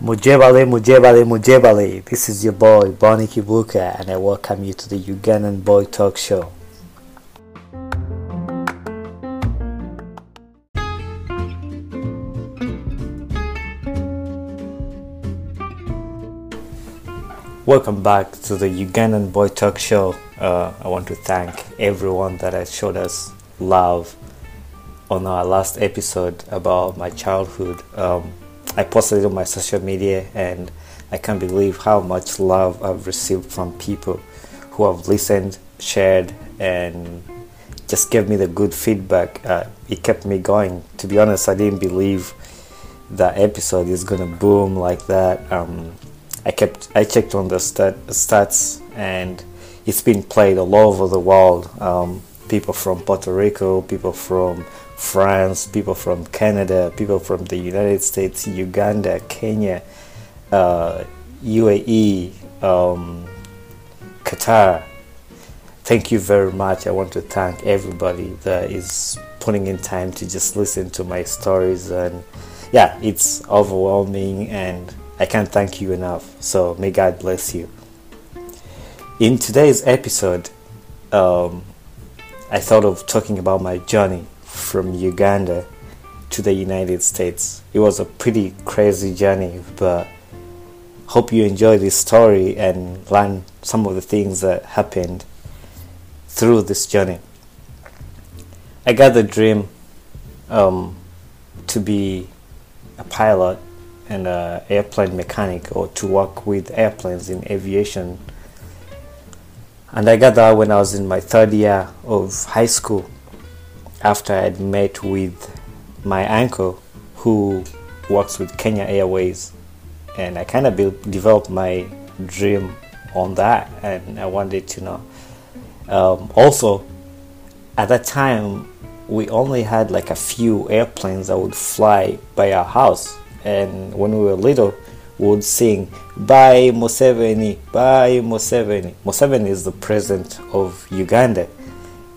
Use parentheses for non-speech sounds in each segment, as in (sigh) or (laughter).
Mujebale, Mujebale, Mujebale. This is your boy, Bonny Kibuuka, and I welcome you to the Ugandan Boy Talk Show. Welcome back to the Ugandan Boy Talk Show. Uh, I want to thank everyone that has showed us love on our last episode about my childhood. Um, I posted it on my social media, and I can't believe how much love I've received from people who have listened, shared, and just gave me the good feedback. Uh, it kept me going. To be honest, I didn't believe that episode is gonna boom like that. Um, I kept I checked on the stat, stats and it's been played all over the world. Um, people from Puerto Rico, people from France, people from Canada, people from the United States, Uganda, Kenya, uh, UAE, um, Qatar. Thank you very much. I want to thank everybody that is putting in time to just listen to my stories and yeah, it's overwhelming and I can't thank you enough. So may God bless you. In today's episode, um, I thought of talking about my journey from Uganda to the United States. It was a pretty crazy journey, but hope you enjoy this story and learn some of the things that happened through this journey. I got the dream um, to be a pilot and an airplane mechanic or to work with airplanes in aviation. And I got that when I was in my third year of high school after I had met with my uncle who works with Kenya Airways. And I kind of developed my dream on that and I wanted to know. Um, also, at that time, we only had like a few airplanes that would fly by our house and when we were little we would sing bye Museveni bye Museveni Museveni is the president of Uganda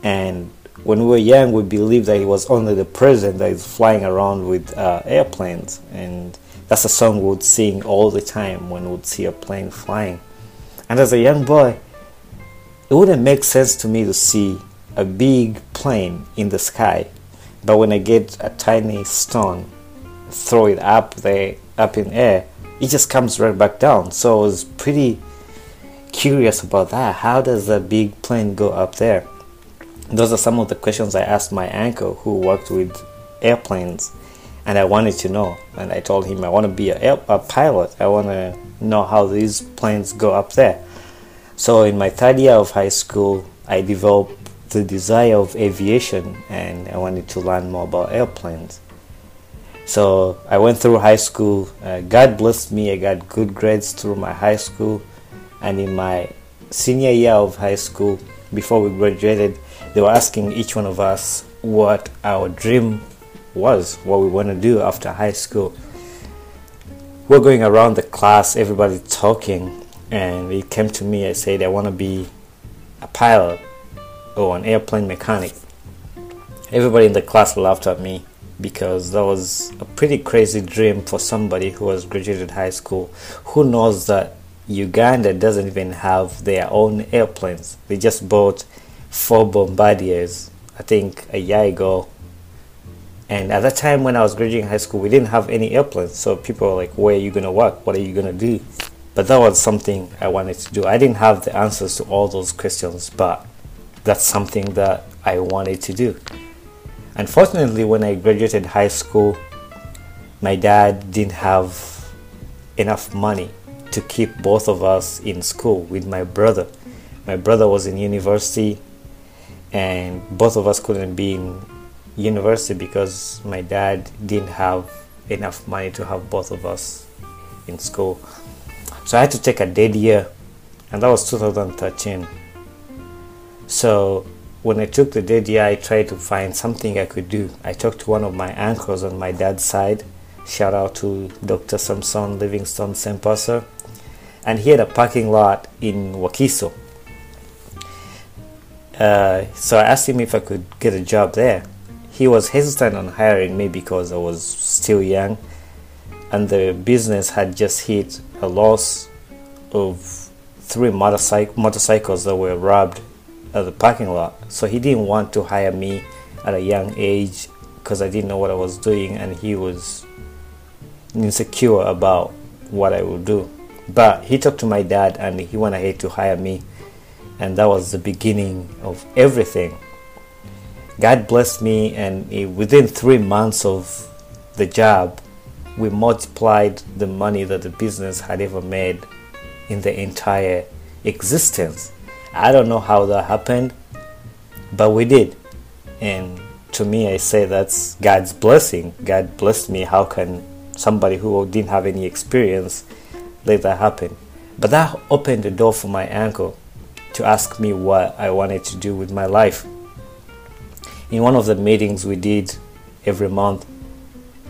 and when we were young we believed that he was only the president that is flying around with uh, airplanes. And that's a song we would sing all the time when we would see a plane flying. And as a young boy it wouldn't make sense to me to see a big plane in the sky. But when I get a tiny stone throw it up there up in air it just comes right back down. So i was pretty curious about that. How does a big plane go up there those are some of the questions i asked my uncle who worked with airplanes and i wanted to know and i told him i want to be a, a pilot i want to know how these planes go up there so in my third year of high school i developed the desire of aviation and i wanted to learn more about airplanes so I went through high school. Uh, God blessed me. I got good grades through my high school. And in my senior year of high school, before we graduated, they were asking each one of us what our dream was, what we want to do after high school. We're going around the class, everybody talking, and it came to me. I said, I want to be a pilot or an airplane mechanic. Everybody in the class laughed at me because that was a pretty crazy dream for somebody who has graduated high school who knows that Uganda doesn't even have their own airplanes. They just bought four bombardiers, I think, a year ago. And at that time, when I was graduating high school, we didn't have any airplanes. So people were like, Where are you going to work? What are you going to do? But that was something I wanted to do. I didn't have the answers to all those questions, but that's something that I wanted to do. Unfortunately, when I graduated high school, my dad didn't have enough money to keep both of us in school with my brother. My brother was in university, and both of us couldn't be in university because my dad didn't have enough money to have both of us in school. So I had to take a dead year, and that was 2013. So when I took the dead year, I tried to find something I could do. I talked to one of my uncles on my dad's side. Shout out to Dr. Samson Livingstone Sempasa. And he had a parking lot in Wakiso. Uh, so I asked him if I could get a job there. he was hesitant on hiring me because I was still young and the business had just hit a loss of three motorcycle, motorcycles that were robbed at the parking lot. So he didn't want to hire me at a young age because I didn't know what I was doing and he was insecure about what I would do. But he talked to my dad and he went ahead to hire me, and that was the beginning of everything. God blessed me, and within three months of the job, we multiplied the money that the business had ever made in the entire existence. I don't know how that happened, but we did. And to me, I say that's God's blessing. God blessed me. How can somebody who didn't have any experience let that happen? But that opened the door for my uncle to ask me what I wanted to do with my life. In one of the meetings we did every month,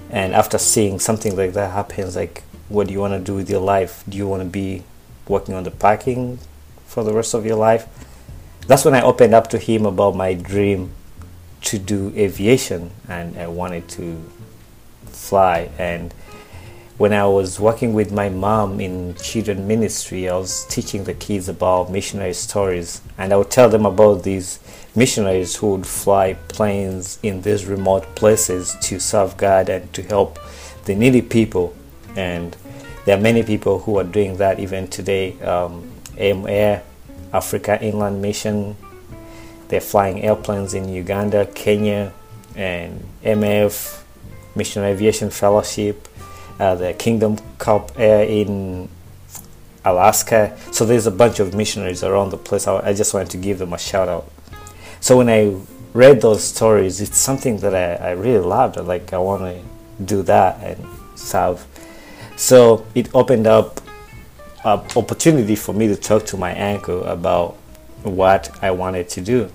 and after seeing something like that happens, like, what do you want to do with your life? Do you want to be working on the parking for the rest of your life? That's when I opened up to him about my dream to do aviation, and I wanted to fly. And when I was working with my mom in children ministry, I was teaching the kids about missionary stories, and I would tell them about these missionaries who would fly planes in these remote places to serve God and to help the needy people. And there are many people who are doing that even today. Um, AIM Air, Africa Inland Mission, they're flying airplanes in Uganda, Kenya, and MAF, Missionary Aviation Fellowship uh, the Kingdom Cup Air in Alaska. So there's a bunch of missionaries around the place. I, I just wanted to give them a shout out. So when I read those stories, it's something that I, I really loved. Like I want to do that and serve. So it opened up an opportunity for me to talk to my uncle about what I wanted to do.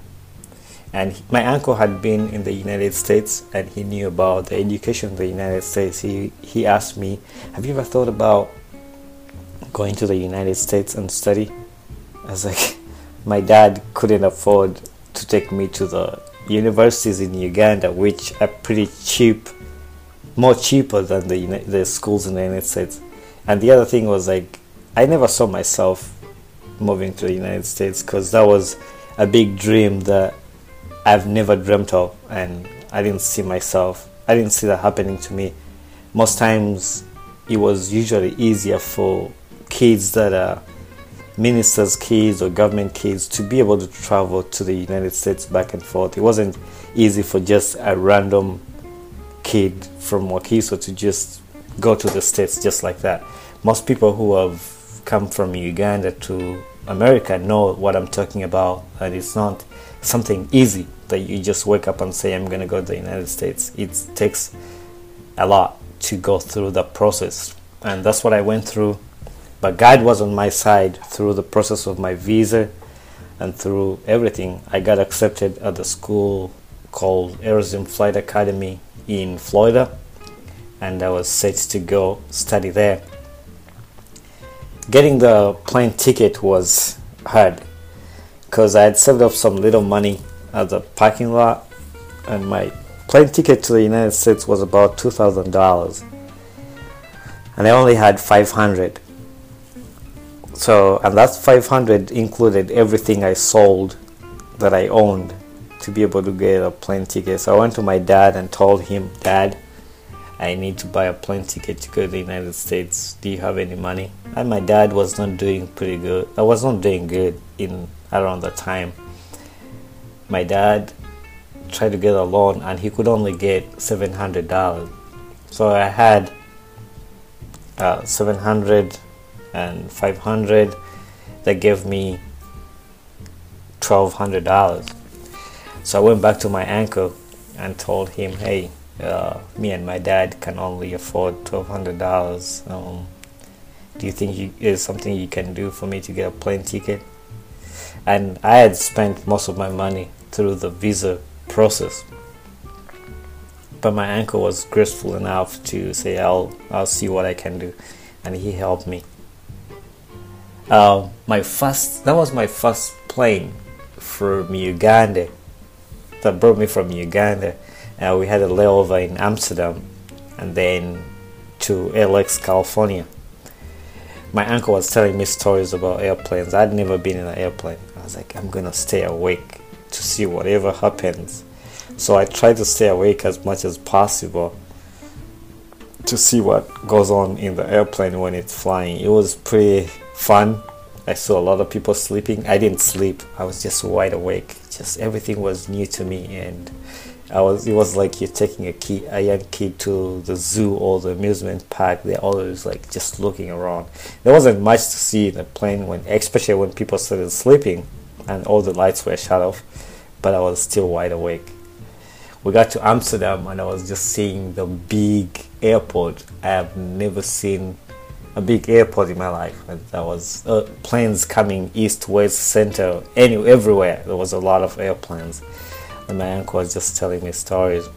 And my uncle had been in the United States and he knew about the education in the United States. He, he asked me, Have you ever thought about going to the United States and study? I was like, (laughs) My dad couldn't afford to take me to the universities in Uganda, which are pretty cheap, more cheaper than the, the schools in the United States. And the other thing was like, I never saw myself moving to the United States because that was a big dream that I've never dreamt of, and I didn't see myself. I didn't see that happening to me. Most times, it was usually easier for kids that are ministers' kids or government kids to be able to travel to the United States back and forth. It wasn't easy for just a random kid from Wakiso to just go to the States just like that. Most people who have come from Uganda to America know what I'm talking about, and it's not something easy that you just wake up and say, I'm to go to the United States. It takes a lot to go through the process. And that's what I went through. But God was on my side through the process of my visa and through everything. I got accepted at the school called Arizona Flight Academy in Florida. And I was set to go study there. Getting the plane ticket was hard because I had saved up some little money at the parking lot, and my plane ticket to the United States was about two thousand dollars, and I only had five hundred. So, and that five hundred included everything I sold that I owned to be able to get a plane ticket. So I went to my dad and told him, Dad, I need to buy a plane ticket to go to the United States. Do you have any money? And my dad was not doing pretty good. I was not doing good in around that time. My dad tried to get a loan and he could only get seven hundred dollars. So I had uh, seven hundred and five hundred that gave me twelve hundred dollars. So I went back to my uncle and told him, "Hey, uh, me and my dad can only afford twelve hundred dollars. Um, do you think you, is something you can do for me to get a plane ticket?" And I had spent most of my money through the visa process. But my uncle was graceful enough to say, "I'll I'll see what I can do," and he helped me. Uh, my first that was my first plane from Uganda that brought me from Uganda Uh, we had a layover in Amsterdam and then to LAX, California. My uncle was telling me stories about airplanes. I'd never been in an airplane. Was like, I'm gonna stay awake to see whatever happens. So I tried to stay awake as much as possible to see what goes on in the airplane when it's flying. It was pretty fun. I saw a lot of people sleeping. I didn't sleep. I was just wide awake. Just everything was new to me and I was it was like you're taking a kid a young kid to the zoo or the amusement park. They're always like just looking around. There wasn't much to see in the plane when especially when people started sleeping and all the lights were shut off, but I was still wide awake. We got to Amsterdam and I was just seeing the big airport. I have never seen a big airport in my life. And there was uh, planes coming east, west, center, any everywhere. There was a lot of airplanes and my uncle was just telling me stories.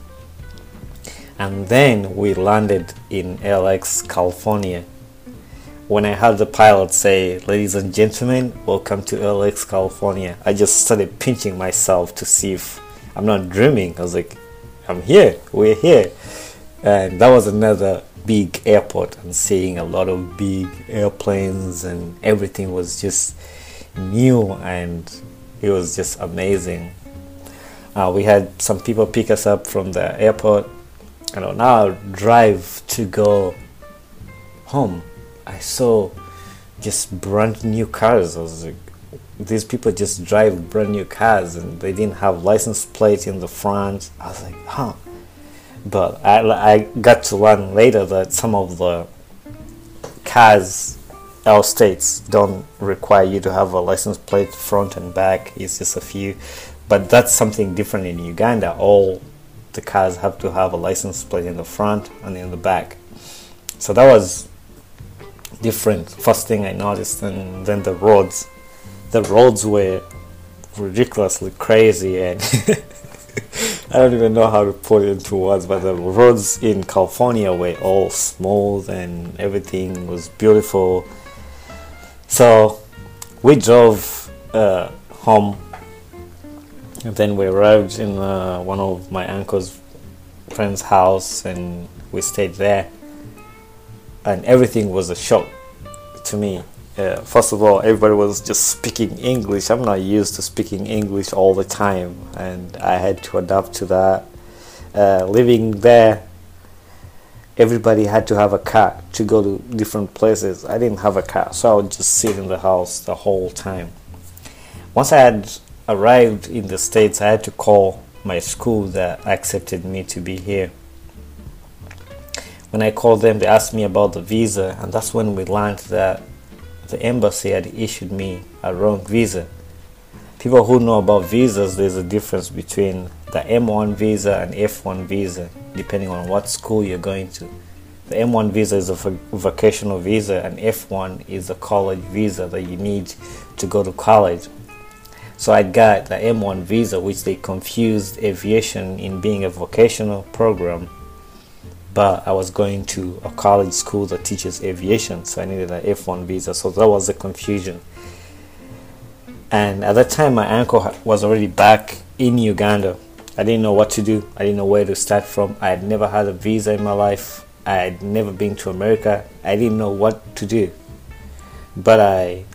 And then we landed in LAX, California. When I heard the pilot say, Ladies and gentlemen, welcome to LAX, California, I just started pinching myself to see if I'm not dreaming. I was like, I'm here, we're here. And that was another big airport and seeing a lot of big airplanes and everything was just new and it was just amazing uh, we had some people pick us up from the airport. and on our drive to go home, I saw just brand new cars. I was like, these people just drive brand new cars and they didn't have license plate in the front. I was like, huh. But I, I got to learn later that some of the cars, our states, don't require you to have a license plate front and back. It's just a few but that's something different in Uganda. All the cars have to have a license plate in the front and in the back. So that was different. First thing I noticed, and then the roads. The roads were ridiculously crazy, and (laughs) I don't even know how to put it into words. But the roads in California were all smooth, and everything was beautiful. So we drove uh, home then we arrived in uh, one of my uncle's friend's house and we stayed there. And everything was a shock to me. Uh, first of all, everybody was just speaking English. I'm not used to speaking English all the time, and I had to adapt to that. Uh, living there, everybody had to have a car to go to different places. I didn't have a car, so I would just sit in the house the whole time. Once I had arrived in the States, I had to call my school that accepted me to be here. When I called them, they asked me about the visa, and that's when we learned that the embassy had issued me a wrong visa. People who know about visas, there's a difference between the M1 visa and F1 visa, depending on what school you're going to. The M1 visa is a vocational visa, and F1 is a college visa that you need to go to college. So I got the M1 visa, which they confused aviation in being a vocational program. But I was going to a college school that teaches aviation, so I needed an F1 visa. So that was the confusion. And at that time, my uncle was already back in Uganda. I didn't know what to do. I didn't know where to start from. I had never had a visa in my life. I had never been to America. I didn't know what to do. But I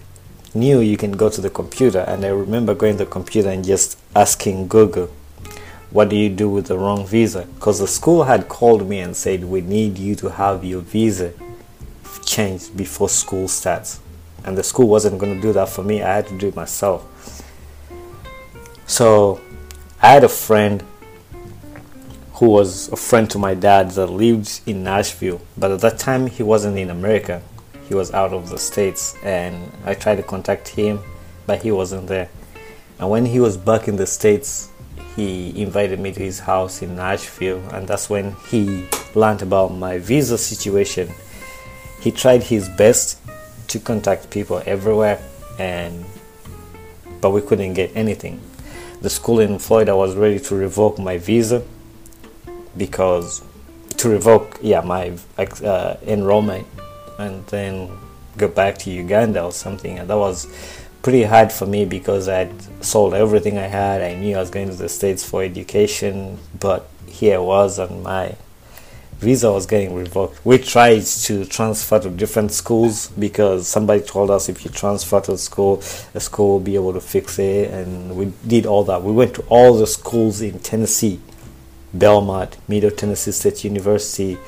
knew you can go to the computer and I remember going to the computer and just asking Google what do you do with the wrong visa? Because the school had called me and said we need you to have your visa changed before school starts. And the school wasn't going to do that for me. I had to do it myself. So I had a friend who was a friend to my dad that lived in Nashville but at that time he wasn't in America he was out of the states and I tried to contact him but he wasn't there. And when he was back in the states he invited me to his house in Nashville and that's when he learned about my visa situation. He tried his best to contact people everywhere and but we couldn't get anything. The school in Florida was ready to revoke my visa because to revoke yeah my uh, enrollment and then go back to Uganda or something. And that was pretty hard for me because I'd sold everything I had. I knew I was going to the States for education, but here was and my visa was getting revoked. We tried to transfer to different schools because somebody told us if you transfer to a school, the school will be able to fix it, and we did all that. We went to all the schools in Tennessee, Belmont, Middle Tennessee State University.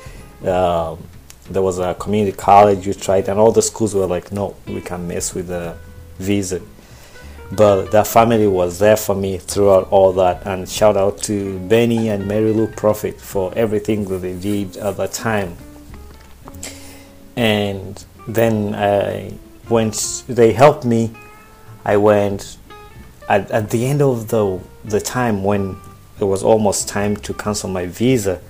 Um, there was a community college we tried, and all the schools were like, "No, we can't mess with the visa." but that family was there for me throughout all that and shout out to benny and mary lou prophet for everything that they did at that time and then i went they helped me i went at, at the end of the the time when it was almost time to cancel my visa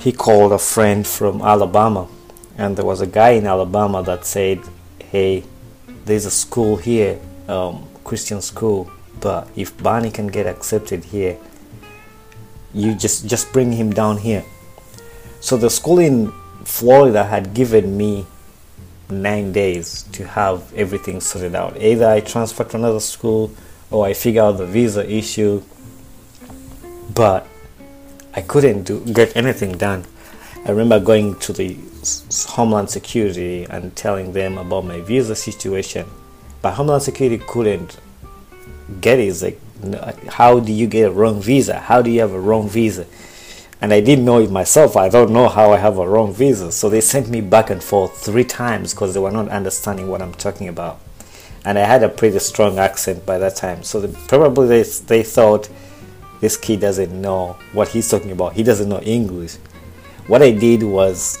he called a friend from alabama and there was a guy in alabama that said hey there's a school here um, Christian school, but if Barney can get accepted here, you just just bring him down here. So the school in Florida had given me nine days to have everything sorted out. Either I transfer to another school or I figure out the visa issue. But I couldn't do get anything done. I remember going to the Homeland Security and telling them about my visa situation but Homeland Security couldn't get it. It's like, how do you get a wrong visa? How do you have a wrong visa? And I didn't know it myself. I don't know how I have a wrong visa. So they sent me back and forth three times because they were not understanding what I'm talking about. And I had a pretty strong accent by that time. So probably they, they thought this kid doesn't know what he's talking about. He doesn't know English. What I did was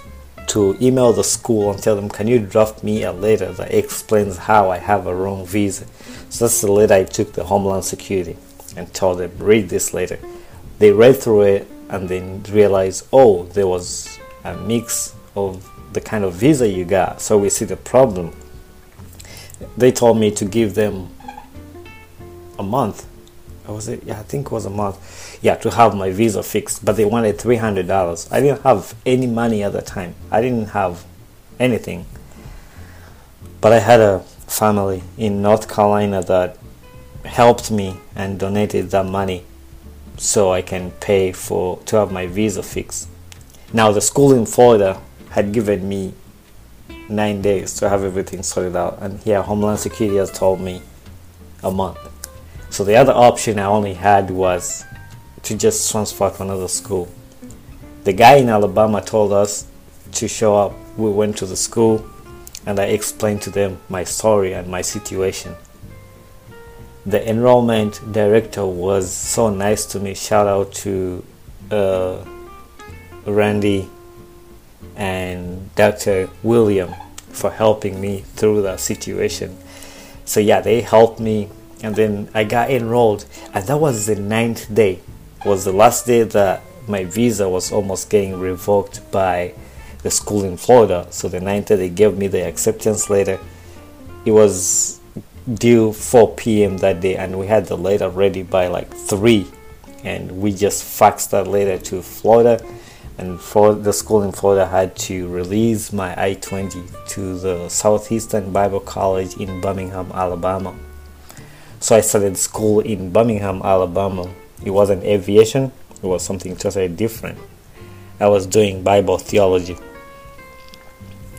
to email the school and tell them, can you draft me a letter that explains how I have a wrong visa? So that's the letter I took to Homeland Security and told them, read this letter. They read through it and then realized, oh, there was a mix of the kind of visa you got. So we see the problem. They told me to give them a month. Was it? Yeah, I think it was a month. Yeah to have my visa fixed but they wanted $300 i didn't have any money at the time. I didn't have anything. But i had a family in north carolina that helped me and donated that money so i can pay for to have my visa fixed. Now the school in florida had given me nine days to have everything sorted out and here homeland security has told me a month so the other option i only had was to just transfer to another school. The guy in Alabama told us to show up. We went to the school and I explained to them my story and my situation. The enrollment director was so nice to me. Shout out to uh, Randy and Dr. William for helping me through that situation. So, yeah, they helped me and then I got enrolled, and that was the ninth day was the last day that my visa was almost getting revoked by the school in Florida. So the ninth day they gave me the acceptance letter, it was due 4 p.m. that day, and we had the letter ready by like 3, and we just faxed that letter to Florida. And for the school in Florida had to release my I-20 to the Southeastern Bible College in Birmingham, Alabama. So I started school in Birmingham, Alabama it wasn't aviation, it was something totally different. I was doing Bible theology.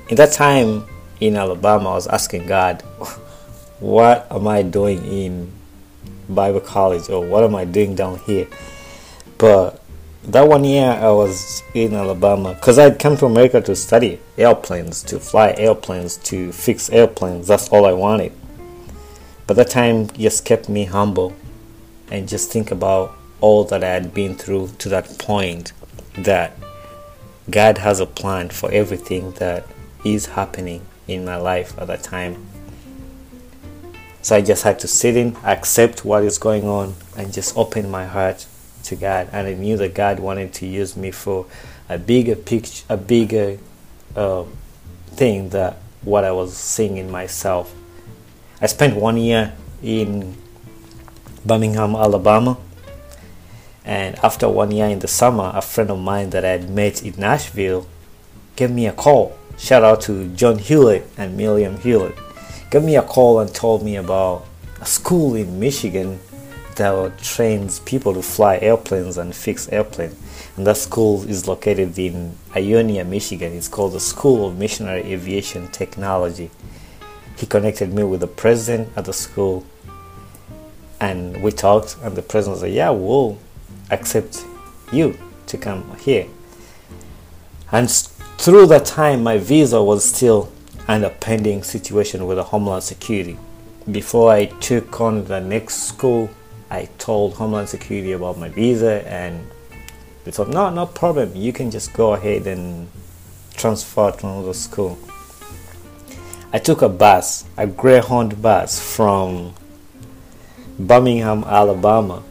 In that time in Alabama, I was asking God, (laughs) what am I doing in Bible college or what am I doing down here? But that one year I was in Alabama because I'd come to America to study airplanes, to fly airplanes, to fix airplanes. That's all I wanted. But that time just kept me humble and just think about all that I had been through to that point that God has a plan for everything that is happening in my life at that time. So I just had to sit in, accept what is going on, and just open my heart to God. And I knew that God wanted to use me for a bigger picture, a bigger uh, thing that what I was seeing in myself. I spent one year in Birmingham, Alabama. And after one year in the summer, a friend of mine that I had met in Nashville gave me a call. Shout out to John Hewlett and Miriam Hewlett. Gave me a call and told me about a school in Michigan that trains people to fly airplanes and fix airplanes. And that school is located in Ionia, Michigan. It's called the School of Missionary Aviation Technology. He connected me with the president at the school, and we talked. And the president said, "Yeah, we'll accept you to come here." And through that time, my visa was still under pending situation with the Homeland Security. Before I took on the next school, I told Homeland Security about my visa, and they said, "No, no problem. You can just go ahead and transfer to another school." I took a bus, a Greyhound bus from Birmingham, Alabama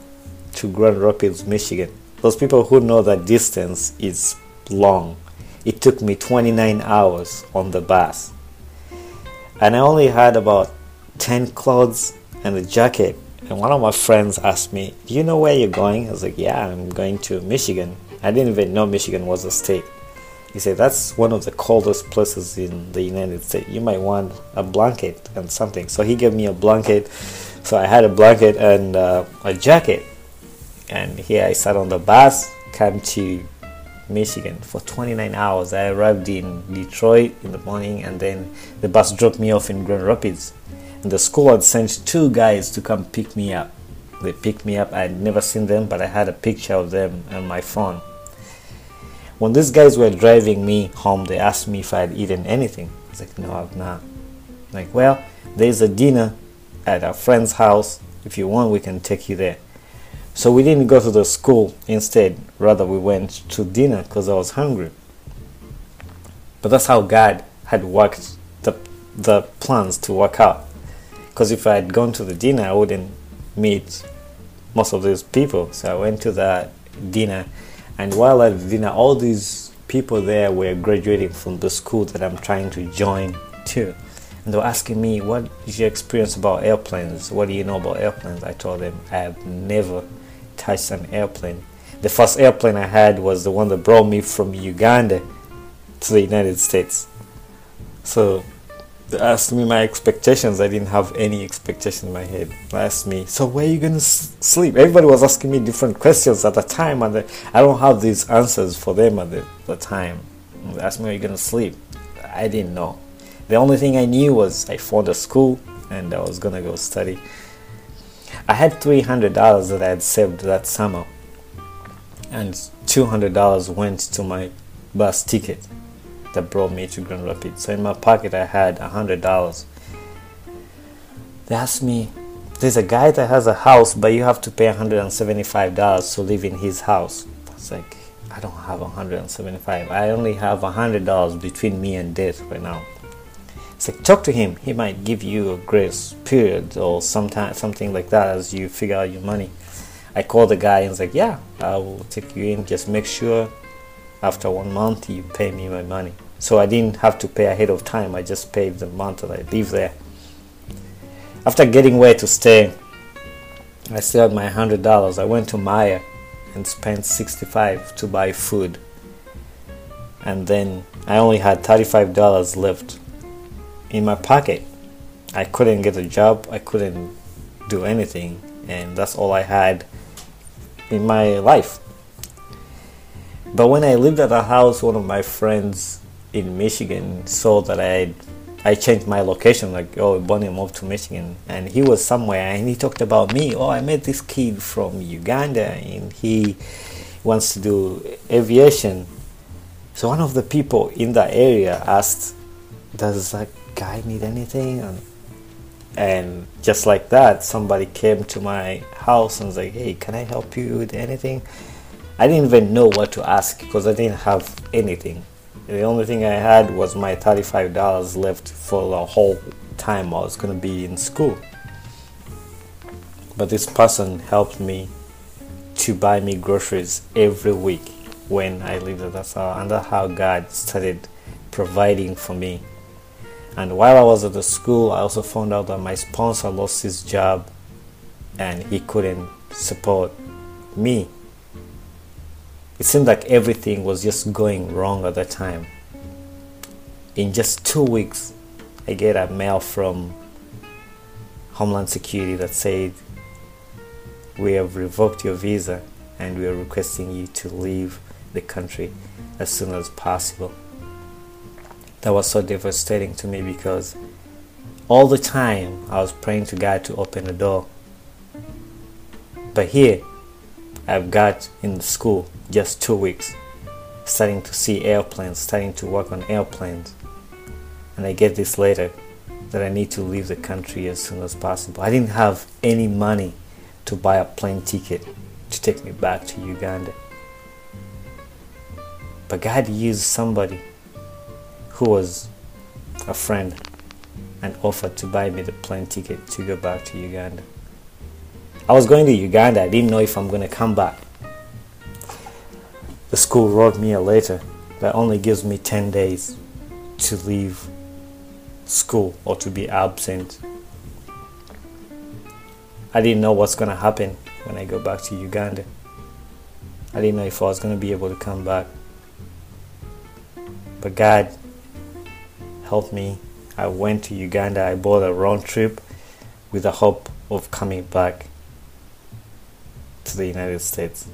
to Grand Rapids, Michigan. Those people who know that distance is long. It took me 29 hours on the bus. And I only had about 10 clothes and a jacket. And one of my friends asked me, Do you know where you're going? I was like, Yeah, I'm going to Michigan. I didn't even know Michigan was a state. He said, That's one of the coldest places in the United States. You might want a blanket and something. So he gave me a blanket. So I had a blanket and uh, a jacket. And here I sat on the bus, came to Michigan for 29 hours. I arrived in Detroit in the morning, and then the bus dropped me off in Grand Rapids. And the school had sent two guys to come pick me up. They picked me up. I'd never seen them, but I had a picture of them on my phone. When these guys were driving me home, they asked me if I had eaten anything. I was like, no, I've not. Like, well, there's a dinner at a friend's house. If you want, we can take you there. So we didn't go to the school instead, rather, we went to dinner because I was hungry. But that's how God had worked the, the plans to work out. Because if I had gone to the dinner, I wouldn't meet most of these people. So I went to that dinner and while at dinner, all these people there were graduating from the school that I'm trying to join too. And they were asking me, What is your experience about airplanes? What do you know about airplanes? I told them, I have never touched an airplane. The first airplane I had was the one that brought me from Uganda to the United States. So asked me my expectations. I didn't have any expectation in my head. They asked me, "So where are you gonna s- sleep?" Everybody was asking me different questions at the time, and I don't have these answers for them at the, the time. They asked me, "Where are you gonna sleep?" I didn't know. The only thing I knew was I found a school and I was gonna go study. I had three hundred dollars that I had saved that summer, and two hundred dollars went to my bus ticket that brought me to Grand Rapids. So in my pocket, I had a hundred dollars. They asked me, "There's a guy that has a house, but you have to pay hundred and seventy-five dollars to live in his house." I was like, "I don't have hundred and seventy-five. I only have hundred dollars between me and death right now." It's like talk to him. He might give you a grace period or sometime something like that as you figure out your money. I called the guy and was like, "Yeah, I will take you in. Just make sure after one month you pay me my money. So i didn't have to pay ahead of time i just paid the month that i live there. After getting where to stay i still had my hundred dollars. I went to Meijer and spent 65 to buy food. And then i only had 35 dollars left in my pocket. I couldn't get a job i couldn't do anything and that's all i had in my life but when I lived at a house, one of my friends in Michigan saw that I I changed my location, like oh Bonny moved to Michigan, and he was somewhere, and he talked about me. Oh, I met this kid from Uganda, and he wants to do aviation. So one of the people in that area asked, "Does that guy need anything?" And, and just like that, somebody came to my house and was like, "Hey, can I help you with anything?" I didn't even know what to ask because I didn't have anything. The only thing I had was my $35 left for the whole time I was going to be in school. But this person helped me to buy me groceries every week when I lived at how, and that's how God started providing for me. And while I was at the school, I also found out that my sponsor lost his job and he couldn't support me it seemed like everything was just going wrong at that time. In just two weeks, I get a mail from Homeland Security that said, we have revoked your visa and we are requesting you to leave the country as soon as possible. That was so devastating to me because all the time I was praying to God to open the door. But here, I've got in school just two weeks, starting to see airplanes, starting to work on airplanes. And I get this letter that I need to leave the country as soon as possible. I didn't have any money to buy a plane ticket to take me back to Uganda. But God used somebody who was a friend and offered to buy me the plane ticket to go back to Uganda. I was going to Uganda, I didn't know if I'm going to come back. The school wrote me a letter that only gives me 10 days to leave school or to be absent. I didn't know what's going to happen when I go back to Uganda. I didn't know if I was going to be able to come back. But God helped me. I went to Uganda. I bought a round trip with the hope of coming back to the United States.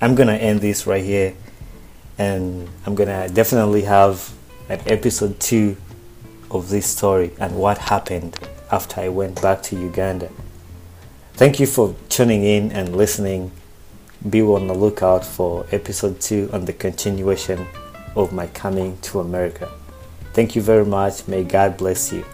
I'm to end this right here and I'm to definitely have an episode 2 of this story and what happened after I went back to Uganda. Thank you for tuning in and listening. Be on the lookout for episode 2 on the continuation of my coming to America. Thank you very much. May God bless you.